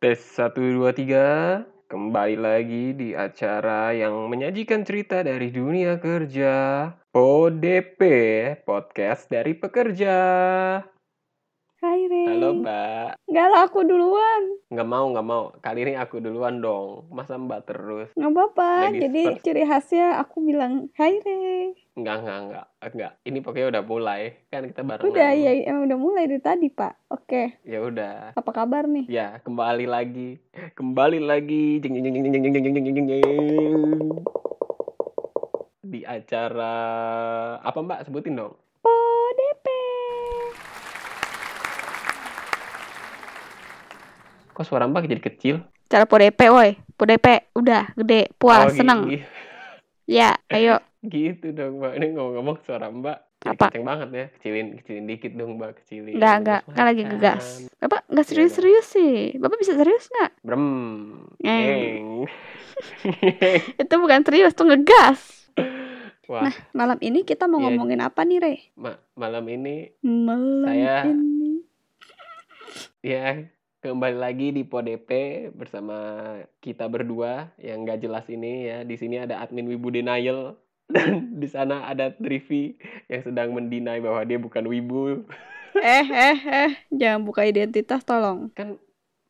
Tes 1, 2, 3. Kembali lagi di acara yang menyajikan cerita dari dunia kerja. PODP, podcast dari pekerja. Hai Rey. Halo mbak. Enggak lah aku duluan. Nggak mau, nggak mau. Kali ini aku duluan dong. Masa mbak terus? Nggak apa-apa. Jadi first. ciri khasnya aku bilang Hai Rey. Enggak, enggak, enggak. Enggak. Ini pokoknya udah mulai. Kan kita barengan. Udah ya emang udah mulai dari tadi pak. Oke. Ya udah. Apa kabar nih? Ya, kembali lagi. Kembali lagi. Jeng, jeng, jeng, jeng, jeng, jeng, jeng, jeng, jeng, jeng, jeng. Di acara apa Mbak sebutin dong? Kok suara Mbak jadi kecil? Cara PODP woi. PODP udah gede puas Oh, seneng. gi- Ya ayo. Gitu dong Mbak. Ini ngomong-ngomong suara Mbak jadi Apa? kenceng banget ya. Kecilin, kecilin dikit dong Mbak, kecilin. Enggak enggak kan lagi ngegas. Bapak nggak Iya, serius-serius sih. Bapak bisa serius nggak? Brem. Ngeng. Ngeng. Itu bukan serius tuh ngegas. Wah, Nah malam ini kita mau Iya. ngomongin apa nih Rey? ma- malam ini Malam Saya- ini. Ya, kembali lagi di PODP bersama kita berdua yang gak jelas ini ya. Di sini ada admin Wibu Denial dan di sana ada Trivi yang sedang mendinai bahwa dia bukan Wibu. eh eh eh jangan buka identitas tolong. Kan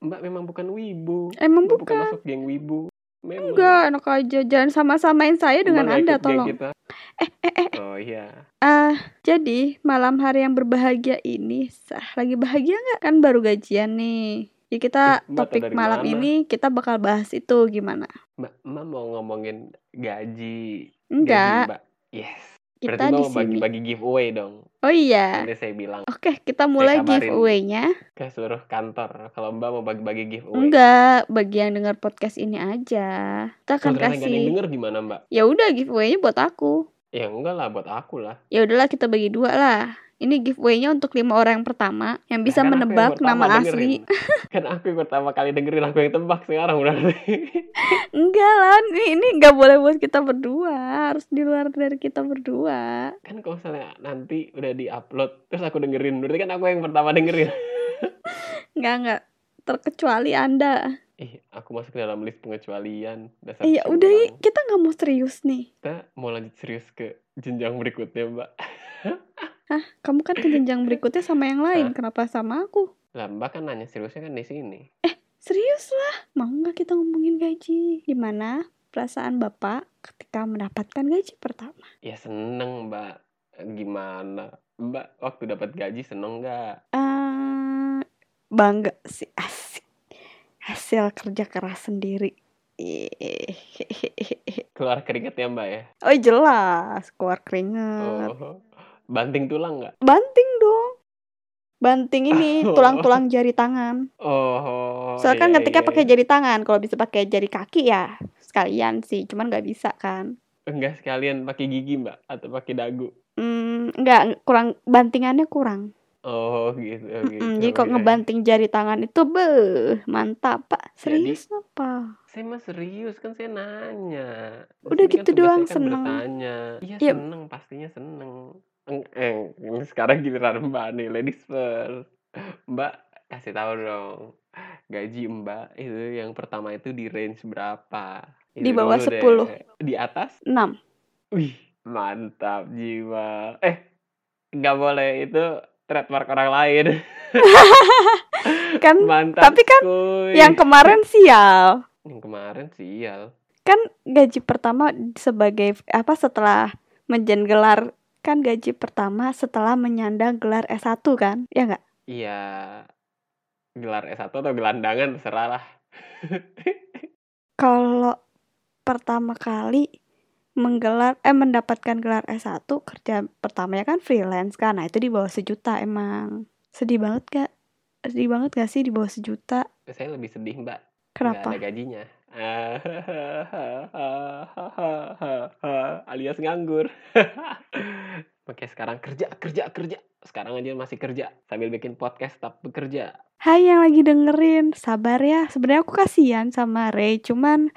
Mbak memang bukan Wibu. Emang Mbak bukan. masuk geng Wibu. Memang. Enggak, enak aja. Jangan sama-samain saya dengan nggak Anda, tolong. kita. Eh, eh, eh. Oh iya. Ah, jadi malam hari yang berbahagia ini, sah, lagi bahagia nggak? Kan baru gajian nih. Jadi kita Mbak topik malam mana? ini kita bakal bahas itu gimana? Mbak, Mbak mau ngomongin gaji. Gaji Enggak, Mbak. Yes. Kita Berarti di mau sini. bagi-bagi giveaway dong. Oh iya. Nanti saya bilang. Oke, kita mulai giveaway-nya. ke seluruh kantor kalau Mbak mau bagi-bagi giveaway. Enggak, bagi yang dengar podcast ini aja. Kita Kalau akan yang kasih. denger gimana Mbak? Ya udah giveaway-nya buat aku. Ya enggak lah buat aku lah. Ya udahlah kita bagi dua lah. Ini giveaway-nya untuk lima orang yang pertama yang bisa Nah, kan menebak nama asli. dengerin. kan aku yang pertama kali dengerin aku yang tebak sekarang berarti. Enggak lah, ini ini nggak boleh buat kita berdua, harus di luar dari kita berdua. kan kalau misalnya nanti udah di-upload terus aku dengerin berarti kan aku yang pertama dengerin. Enggak enggak terkecuali anda. Ih, aku masuk ke dalam list pengecualian. Dasar Iya udah yuk, kita nggak mau serius nih. Kita mau lanjut serius ke jenjang berikutnya Mbak. Kamu kan ke jenjang berikutnya sama yang lain, kenapa sama aku? Lah Mbak kan nanya seriusnya kan di sini. Serius lah, mau nggak kita ngomongin gaji? Gimana perasaan bapak ketika mendapatkan gaji pertama? Ya seneng Mbak. Gimana? Mbak waktu dapat gaji seneng nggak? eh bangga sih asik hasil kerja keras sendiri. Keluar keringetnya Mbak ya? Oh jelas, keluar keringet. Oh. Banting tulang nggak? Banting dong. Banting ini Oh. tulang-tulang jari tangan. Oh. Soalnya kan iya, ngetiknya iya, pakai iya. jari tangan. Kalau bisa pakai jari kaki ya sekalian sih. Cuman nggak bisa kan. Enggak sekalian pakai gigi mbak atau pakai dagu. Hmm, nggak kurang bantingannya kurang. Oh gitu. oh, gitu. Mm-mm, jadi iya. ngebanting jari tangan itu beh mantap pak. Jadi- Serius apa? Saya mah serius kan saya nanya. Udah gitu tugas doang, kan seneng. bertanya. Iya Ya. seneng pastinya seneng. Eng, eh, ini sekarang giliran mbak nih ladies first. Mbak kasih tahu dong. Gaji mbak itu yang pertama itu di range berapa? Itu Di bawah dulu deh. 10. Di atas? 6 Wih, mantap jiwa. Eh, nggak boleh itu trademark orang lain. kan Mantap. tapi kan kuy. yang kemarin sial. yang kemarin sial. Kan gaji pertama sebagai apa setelah menjen gelar kan gaji pertama setelah menyandang gelar S1 kan? Ya nggak? Iya. Gelar S1 atau gelandangan terserah lah. Kalau pertama kali menggelar eh mendapatkan gelar S1 kerja pertamanya kan freelance kan. Nah, itu di bawah sejuta emang. Sedih banget gak? Sedih banget gak sih di bawah sejuta? Saya lebih sedih, Mbak. Kenapa? ada gajinya. Alias nganggur. Oke, sekarang kerja, kerja, kerja. Sekarang aja masih kerja sambil bikin podcast tetap bekerja. Hai yang lagi dengerin, sabar ya. Sebenarnya aku kasihan sama Ray, cuman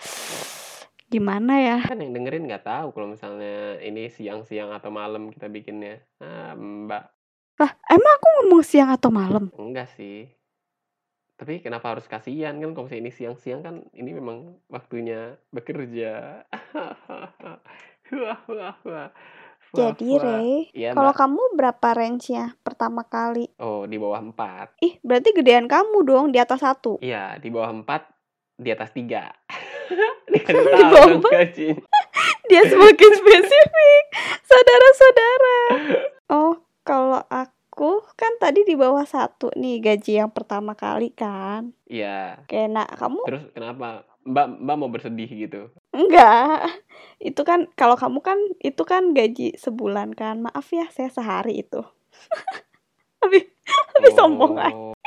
gimana ya? Kan yang dengerin nggak tahu kalau misalnya ini siang-siang atau malam kita bikinnya. Ah, Mbak. Lah, emang aku ngomong siang atau malam? Enggak sih. Tapi kenapa harus kasihan kan kalau misalnya ini siang-siang kan ini memang waktunya bekerja. Wah, wah, wah. Jadi. Rey, Iya, kalau kamu berapa range-nya pertama kali? Oh, di bawah 4. Ih, berarti gedean kamu dong, di atas satu. Iya, di bawah 4, di atas 3. Dikasih Di bawah dong gajinya. Dia semakin spesifik. Saudara-saudara. Oh, kalau aku kan tadi di bawah satu nih gaji yang pertama kali kan. Iya. Oke, nah kamu Terus kenapa? Mbak Mbak mau bersedih gitu? Enggak. Itu kan kalau kamu kan itu kan gaji sebulan kan. Maaf ya, saya sehari itu. Lebih lebih sombong aja. Oh.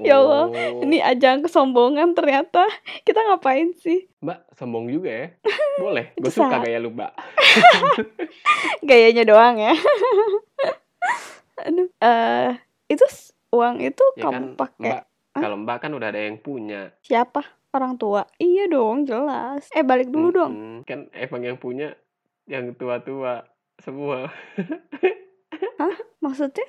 Ya Allah, Oh. Ini ajang kesombongan ternyata. Kita ngapain sih? Mbak sombong juga ya. Boleh. Gue suka gaya lu, Mbak. Gayanya doang ya. Aduh, eh itu uang itu Ya kamu kan, pakai Mbak. Kalau Mbak kan udah ada yang punya. siapa? Orang tua. Iya dong, jelas. Eh, balik dulu dong. Mm-mm. Kan emang yang punya yang tua-tua semua. Maksudnya?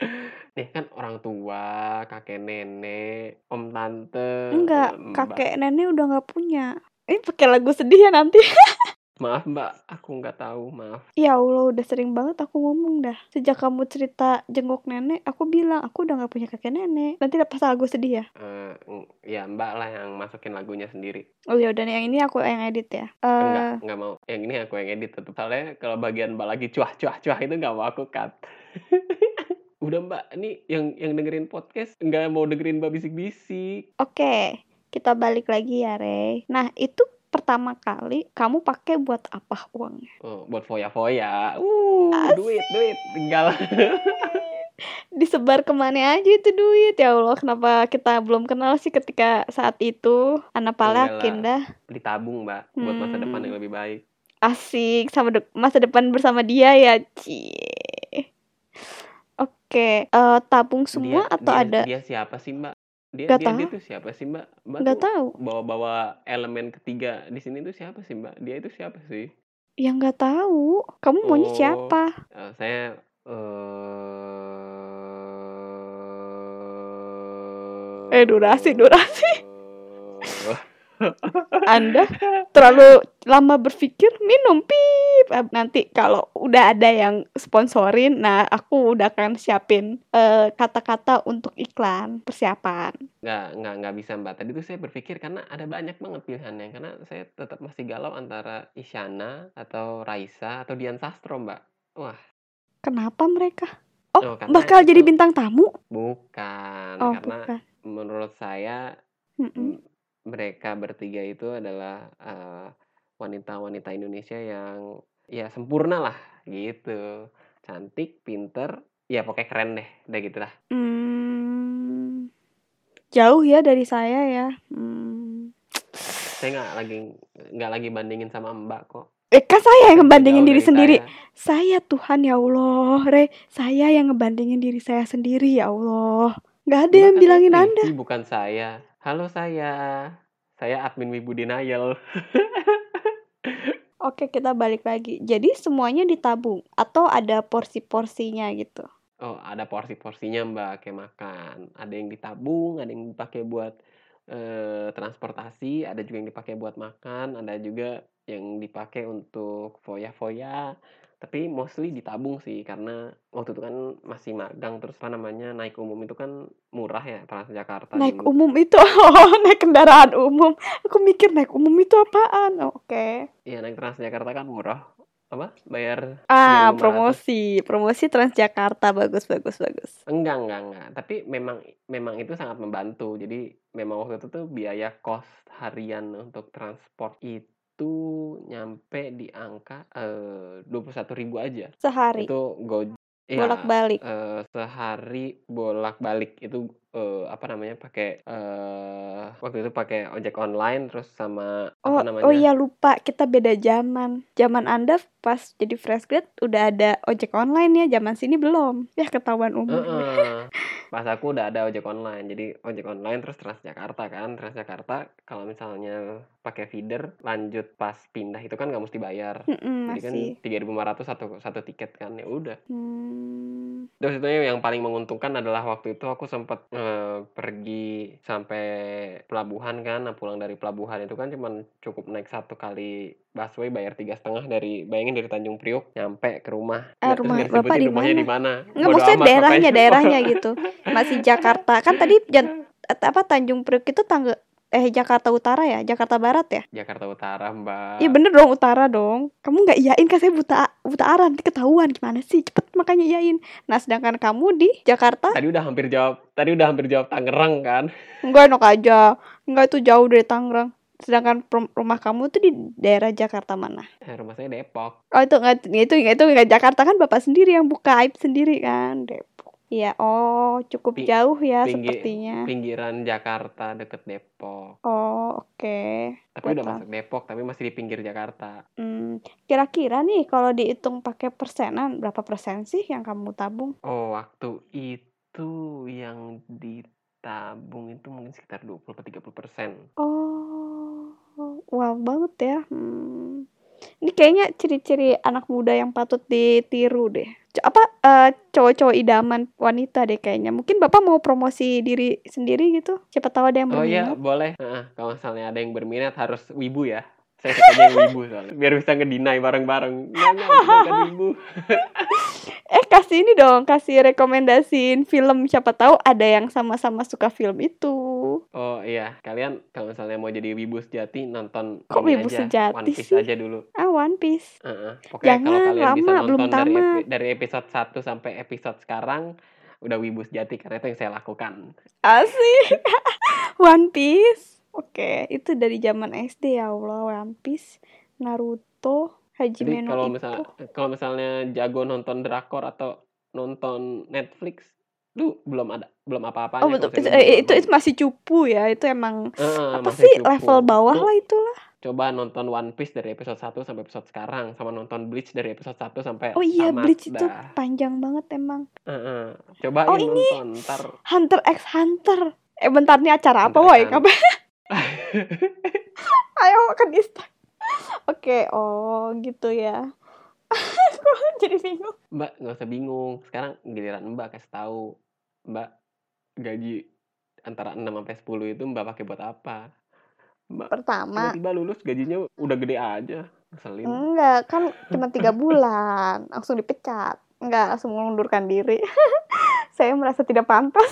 Nih kan orang tua, kakek nenek, om tante, Enggak, Mbak. kakek nenek udah nggak punya. Ini pakai lagu sedih ya nanti. Maaf Mbak, aku nggak tahu, maaf. Ya Allah, udah sering banget aku ngomong dah. Sejak kamu cerita jenguk nenek, aku bilang aku udah nggak punya kakek nenek. Nanti pas lagu sedih ya. Eh, ng- ya Mbak lah yang masukin lagunya sendiri. Oh ya udah nih yang ini aku yang edit ya. Enggak, Eh, enggak mau. Yang ini aku yang edit tetap. Soalnya kalau bagian Mbak lagi cuah-cuah-cuah itu nggak mau aku cut. Udah Mbak, ini yang yang dengerin podcast nggak mau dengerin Mbak bisik-bisik. Oke, kita balik lagi ya, Rey. Nah, itu pertama kali kamu pakai buat apa uangnya? Oh, buat foya-foya. Uh, Asik. duit, duit. Tinggal. Disebar ke mana aja itu duit? Ya Allah, kenapa kita belum kenal sih ketika saat itu? Anak palakin dah. Ditabung Mbak, buat masa depan Hmm. yang lebih baik. Asik, sama de- masa depan bersama dia ya, Cie. Oke, eh, tabung semua Dia- atau dia- ada? Dia siapa sih Mbak? Dia, dia, tahu. dia tuh siapa sih Mbak? Mbak Nggak tuh tahu. bawa-bawa elemen ketiga di sini tuh siapa sih Mbak? Dia itu siapa sih? Ya nggak tahu. Kamu maunya Oh. siapa? Eh, saya eh Eh, durasi, durasi. Anda terlalu lama berpikir minum pip nanti kalau udah ada yang sponsorin nah aku udah akan siapin eh, kata-kata untuk iklan persiapan nggak nggak nggak bisa Mbak. Tadi tuh saya berpikir karena ada banyak banget pilihannya. Karena saya tetap masih galau antara Isyana atau Raisa atau Dian Sastro Mbak. Wah, kenapa mereka oh, Oh, bakal itu- jadi bintang tamu bukan oh karena bukan menurut saya Mm-mm. Mereka bertiga itu adalah wanita-wanita Indonesia yang ya sempurna lah gitu. Cantik pinter ya pokoknya keren deh udah gitu lah Hmm, jauh ya dari saya ya Hmm. saya nggak lagi nggak lagi bandingin sama mbak kok. Eh kan saya yang ngebandingin Jauh diri sendiri saya. saya Tuhan ya Allah Re. Saya yang ngebandingin diri saya sendiri ya Allah. Nggak ada Mbak yang katanya bilangin anda. bukan saya halo saya saya admin Wibu Denial Oke, kita balik lagi. Jadi semuanya ditabung atau ada porsi-porsinya gitu. Oh, ada porsi-porsinya Mbak, kayak makan. Ada yang ditabung, ada yang dipakai buat eh, transportasi, ada juga yang dipakai buat makan, ada juga yang dipakai untuk foya-foya. Tapi mostly ditabung sih, karena waktu itu kan masih magang, terus apa namanya, naik umum itu kan murah ya, Transjakarta Naik dulu. umum itu, oh, naik kendaraan umum. Aku mikir naik umum itu apaan? Oh, Oke. Iya, naik Transjakarta kan murah. Apa? Bayar Ah, 3.500. promosi, promosi Transjakarta bagus, bagus, bagus. Enggak, enggak, enggak. Tapi memang memang itu sangat membantu. Jadi memang waktu itu tuh biaya kos harian untuk transport itu nyampe di angka eh 21.000 aja. Sehari Itu go ya bolak-balik. eh, sehari bolak-balik itu eh, apa namanya pakai eh waktu itu pakai ojek online terus sama Oh, apa namanya oh iya lupa, kita beda zaman. Zaman Anda pas jadi fresh grade udah ada ojek online ya, zaman sini belum. Ya ketahuan umur. Heeh. Pas aku udah ada ojek online. Jadi ojek online terus Transjakarta kan. Transjakarta kalau misalnya pakai feeder lanjut pas pindah itu kan nggak mesti bayar. Mm-mm, Jadi kan masih. 3.500 satu satu tiket kan ya udah. Hmm, Terus itu yang paling menguntungkan adalah waktu itu aku sempat eh, pergi sampai pelabuhan kan, nah pulang dari pelabuhan itu kan cuman cukup naik satu kali busway bayar tiga setengah dari bayangin dari Tanjung Priok nyampe ke rumah. Eh, Nggak- terus rumah nggak Bapak di rumahnya di mana. Enggak Bodo maksudnya amat, daerahnya daerahnya gitu. Masih Jakarta. Kan tadi apa Tanjung Priok itu tangga eh Jakarta Utara ya, Jakarta Barat ya? Jakarta Utara, Mbak. Iya bener dong utara dong. Kamu nggak iyain kan saya buta buta arah nanti ketahuan gimana sih? Cepet makanya iyain. Nah sedangkan kamu di Jakarta Tadi udah hampir jawab, tadi udah hampir jawab Tangerang kan. enggak enak aja. Enggak itu jauh dari Tangerang. Sedangkan rumah kamu tuh di daerah Jakarta mana? Eh, rumah saya Depok. Oh itu nggak itu itu nggak Jakarta kan bapak sendiri yang buka aib sendiri kan Depok. Iya oh cukup Pi- jauh ya pinggir- sepertinya. Pinggiran Jakarta deket Depok. Oh oke. Tapi Buat udah masuk Depok, tapi masih di pinggir Jakarta. Hmm, kira-kira nih kalau dihitung pakai persenan berapa persen sih yang kamu tabung? Oh, waktu itu yang ditabung itu mungkin sekitar 20-30 persen. Oh, wow banget ya. Hmm. Ini kayaknya ciri-ciri anak muda yang patut ditiru deh. Apa eh, cowok-cowok idaman wanita deh kayaknya. Mungkin Bapak mau promosi diri sendiri gitu. Siapa tahu ada yang Oh iya, berminat. boleh. Heeh, kalau misalnya ada yang berminat harus wibu ya. Saya suka yang wibu soalnya. Biar bisa ngedinai bareng-bareng. Kita bukan wibu. Eh kasih ini dong, kasih rekomendasiin film siapa tahu ada yang sama-sama suka film itu. Oh iya, kalian kalau misalnya mau jadi wibu sejati nonton Kok wibu aja, sejati One Piece sih? aja dulu. Ah One Piece. Heeh. Pokoknya kalau Jangan, kalian bisa lama, belum nonton dari tamat. epi- dari episode 1 sampai episode sekarang udah wibu sejati karena itu yang saya lakukan. Asik. One Piece. Oke, itu dari zaman SD ya Allah. One Piece, Naruto, Hajime Jadi no kalau Ippo. misal kalau misalnya jago nonton drakor atau nonton Netflix, lu belum ada belum apa-apanya. Oh betul, itu, eh, itu, itu masih cupu ya. Itu emang Heeh, apa sih cukup. level bawah Lu lah itulah. coba nonton One Piece dari episode 1 sampai episode sekarang sama nonton Bleach dari episode 1 sampai Oh iya, tamat Bleach itu dah. panjang banget emang. Heeh. Cobain Oh, ini nonton ntar Hunter x Hunter. Eh bentar nih acara apa Hunter x woi? Kapan? Ayo makan Insta. Oke, oh gitu ya. Kok jadi bingung. Mbak nggak usah bingung. Sekarang giliran Mbak kasih tahu. Mbak gaji antara 6 sampai 10 itu Mbak pakai buat apa? Mbak Pertama, tiba-tiba lulus gajinya udah gede aja. Ngeselin. enggak kan cuma tiga bulan langsung dipecat. Enggak langsung mengundurkan diri. Saya merasa tidak pantas.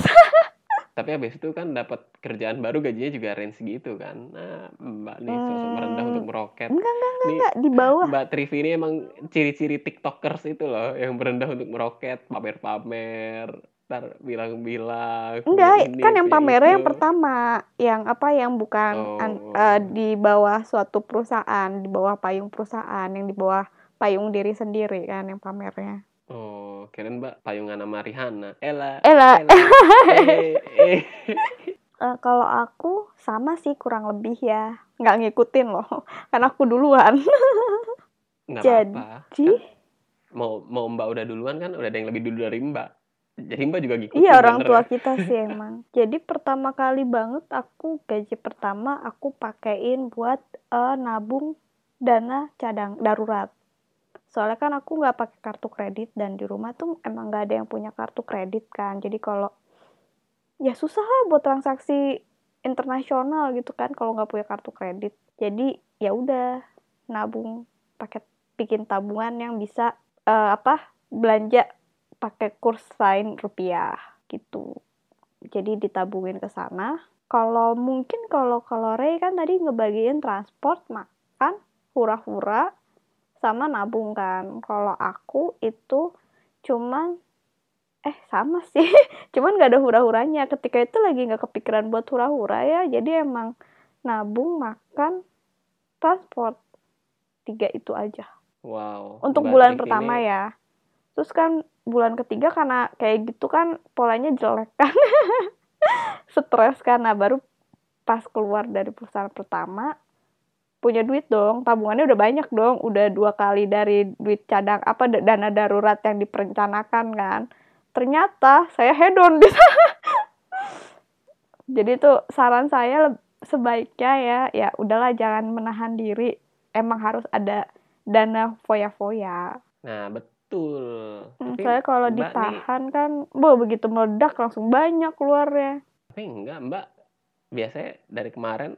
Tapi habis itu kan dapat kerjaan baru gajinya juga range segitu kan. Nah, Mbak nih sosok merendah Hmm. untuk meroket. Enggak enggak enggak, Nih, enggak di bawah. Mbak Trivi ini emang ciri-ciri tiktokers itu loh yang berendah untuk meroket, pamer-pamer, ntar bilang-bilang. Enggak, ini, kan yang pamernya yang itu. pertama, yang apa yang bukan an- Oh. eh, di bawah suatu perusahaan, di bawah payung perusahaan, yang di bawah payung diri sendiri kan yang pamernya. Oh, keren Mbak payungan sama Rihanna. Ella. Ella, Ella. eh, eh. Eh, kalau aku sama sih kurang lebih ya, nggak ngikutin loh, karena aku duluan. Nggak Jadi, apa-apa. Ji, Kan mau mau Mbak udah duluan kan udah ada yang lebih dulu dari Mbak. Jadi Mbak juga ngikutin iya orang tua ya? kita sih emang. Jadi pertama kali banget aku gaji pertama aku pakein buat eh, nabung dana cadang darurat. Soalnya kan aku nggak pakai kartu kredit dan di rumah tuh emang nggak ada yang punya kartu kredit kan. Jadi kalau ya susah lah buat transaksi internasional gitu kan kalau nggak punya kartu kredit. Jadi ya udah nabung pakai bikin tabungan yang bisa eh, apa belanja pakai kurs lain rupiah gitu. Jadi ditabungin ke sana. Kalau mungkin kalau kalau Ray kan tadi ngebagiin transport, makan, hura-hura, sama nabung kan. Kalau aku itu cuman eh sama sih, cuman nggak ada hura-huranya. Ketika itu lagi nggak kepikiran buat hura-hura ya, jadi emang nabung, makan, transport tiga itu aja Wow. untuk bulan pertama ini ya. Terus kan bulan ketiga karena kayak gitu kan polanya jelek kan. Stres. Nah, baru pas keluar dari perusahaan pertama punya duit dong, tabungannya udah banyak dong, udah dua kali dari duit cadang apa da- dana darurat yang diperencanakan kan. Ternyata saya hedon di sana. Jadi tuh saran saya sebaiknya ya ya udahlah jangan menahan diri. Emang harus ada dana foya-foya. Nah, bet betul. Hmm, Tapi Soalnya kalau Mbak nih- ditahan kan, boh begitu meledak langsung banyak keluarnya. Tapi enggak, Mbak. Biasanya dari kemarin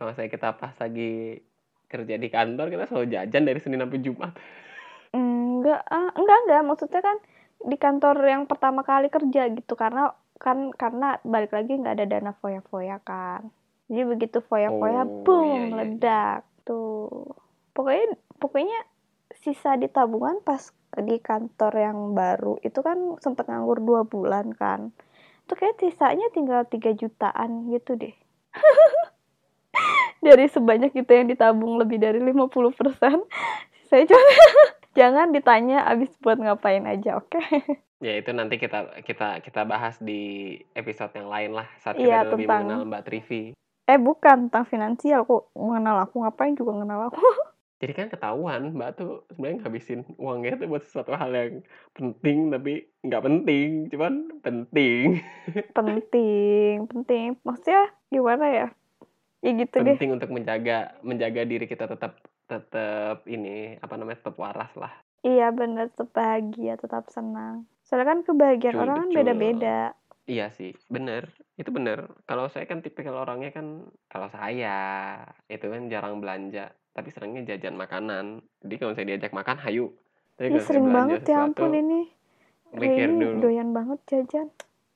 kalau saya kita pas lagi kerja di kantor kita selalu jajan dari Senin sampai Jumat. Enggak, ah, enggak, enggak. Maksudnya kan di kantor yang pertama kali kerja gitu karena kan karena balik lagi nggak ada dana foya-foya kan. Jadi begitu foya-foya, Oh, boom, iya, iya, iya. meledak tuh. Pokoknya pokoknya sisa di tabungan pas di kantor yang baru itu kan sempet nganggur dua bulan kan. Itu kayak sisanya tinggal 3 jutaan gitu deh. dari sebanyak itu yang ditabung lebih dari 50% saya cuma jangan ditanya abis buat ngapain aja oke Ya itu nanti kita kita kita bahas di episode yang lain lah saat Iya, kita lebih tentang- mengenal Mbak Trivi. eh bukan tentang finansial kok mengenal aku ngapain juga mengenal aku Jadi kan ketahuan Mbak tuh sebenarnya ngabisin uangnya tuh buat sesuatu hal yang penting tapi nggak penting, cuman penting. penting penting maksudnya gimana ya ya gitu deh penting untuk menjaga menjaga diri kita tetap tetap ini apa namanya tetap waras lah. iya bener tetap bahagia tetap senang soalnya kan kebahagiaan Betul, orang kan beda-beda Iya sih, bener. Itu bener. Kalau saya kan tipikal orangnya kan, kalau saya itu kan jarang belanja, tapi seringnya jajan makanan. Jadi kalau saya diajak makan, hayu. Tapi saya sering banget ya sesuatu, ampun ini mikir dulu. doyan banget jajan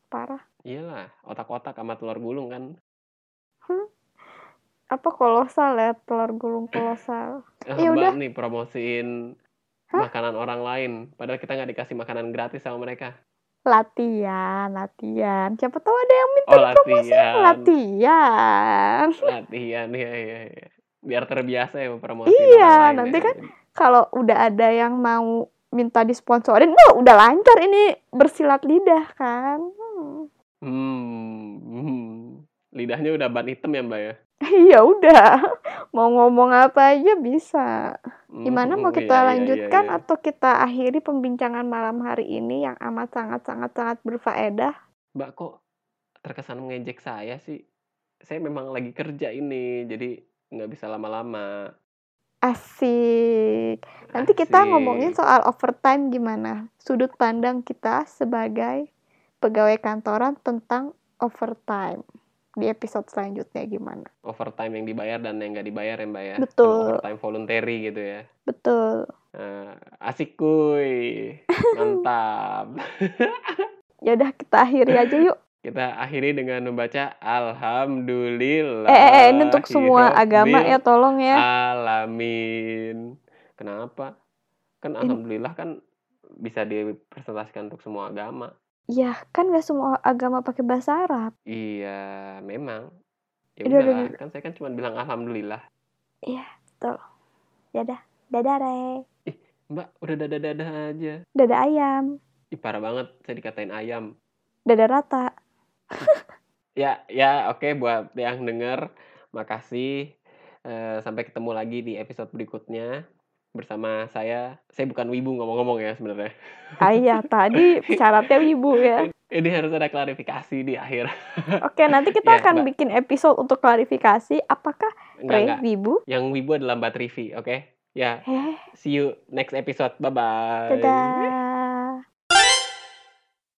parah Iyalah, otak-otak sama telur gulung kan. Apa kolosal ya telur gulung kolosal Ah, Ya udah. nih promosiin Hah? makanan orang lain, padahal kita nggak dikasih makanan gratis sama mereka. latihan latihan siapa tahu ada yang minta Oh latihan, latihan latihan ya ya ya. Biar terbiasa ya promosi. Iya, nanti kan kalau udah ada yang mau minta disponsorin wah udah lancar ini bersilat lidah kan Hmm. Hmm, hmm. Lidahnya udah ban hitam ya mbak ya. ya udah mau ngomong apa aja bisa gimana mau Hmm, kita iya, iya, lanjutkan iya, iya. atau kita akhiri pembincangan malam hari ini yang amat sangat sangat sangat berfaedah Mbak kok terkesan mengejek saya sih? Saya memang lagi kerja ini, jadi nggak bisa lama-lama. asik nanti kita Asik. ngomongin soal overtime gimana sudut pandang kita sebagai pegawai kantoran tentang overtime di episode selanjutnya gimana overtime yang dibayar dan yang nggak dibayar ya mbak ya. Betul. Sama overtime voluntary gitu ya. betul Eh, asik kuy, mantap. ya udah kita akhiri aja yuk Kita akhiri dengan membaca Alhamdulillah. eh, eh, eh, ini untuk semua agama ya tolong ya Alamin. Kenapa? Kan alhamdulillah kan bisa dipresentasikan untuk semua agama. Ya kan gak semua agama pakai bahasa Arab Iya, memang. Ya Udah, udah, kan saya kan cuma bilang alhamdulillah. ya dah dadah re Mbak, udah dada-dada aja. dadah ayam Ih, parah banget saya dikatain ayam. dadah rata Ya, ya oke buat yang denger, makasih. Eh, sampai ketemu lagi di episode berikutnya bersama saya. Saya bukan wibu ngomong-ngomong ya sebenarnya. ayah tadi syaratnya ibu ya Ini harus ada klarifikasi di akhir. Oke, nanti kita Ya, akan Mbak. bikin episode untuk klarifikasi apakah Enggak, Ray enggak. Wibu? Yang wibu adalah Mbak Trivi, oke? Ya, Eh, see you next episode. Bye-bye. dadah.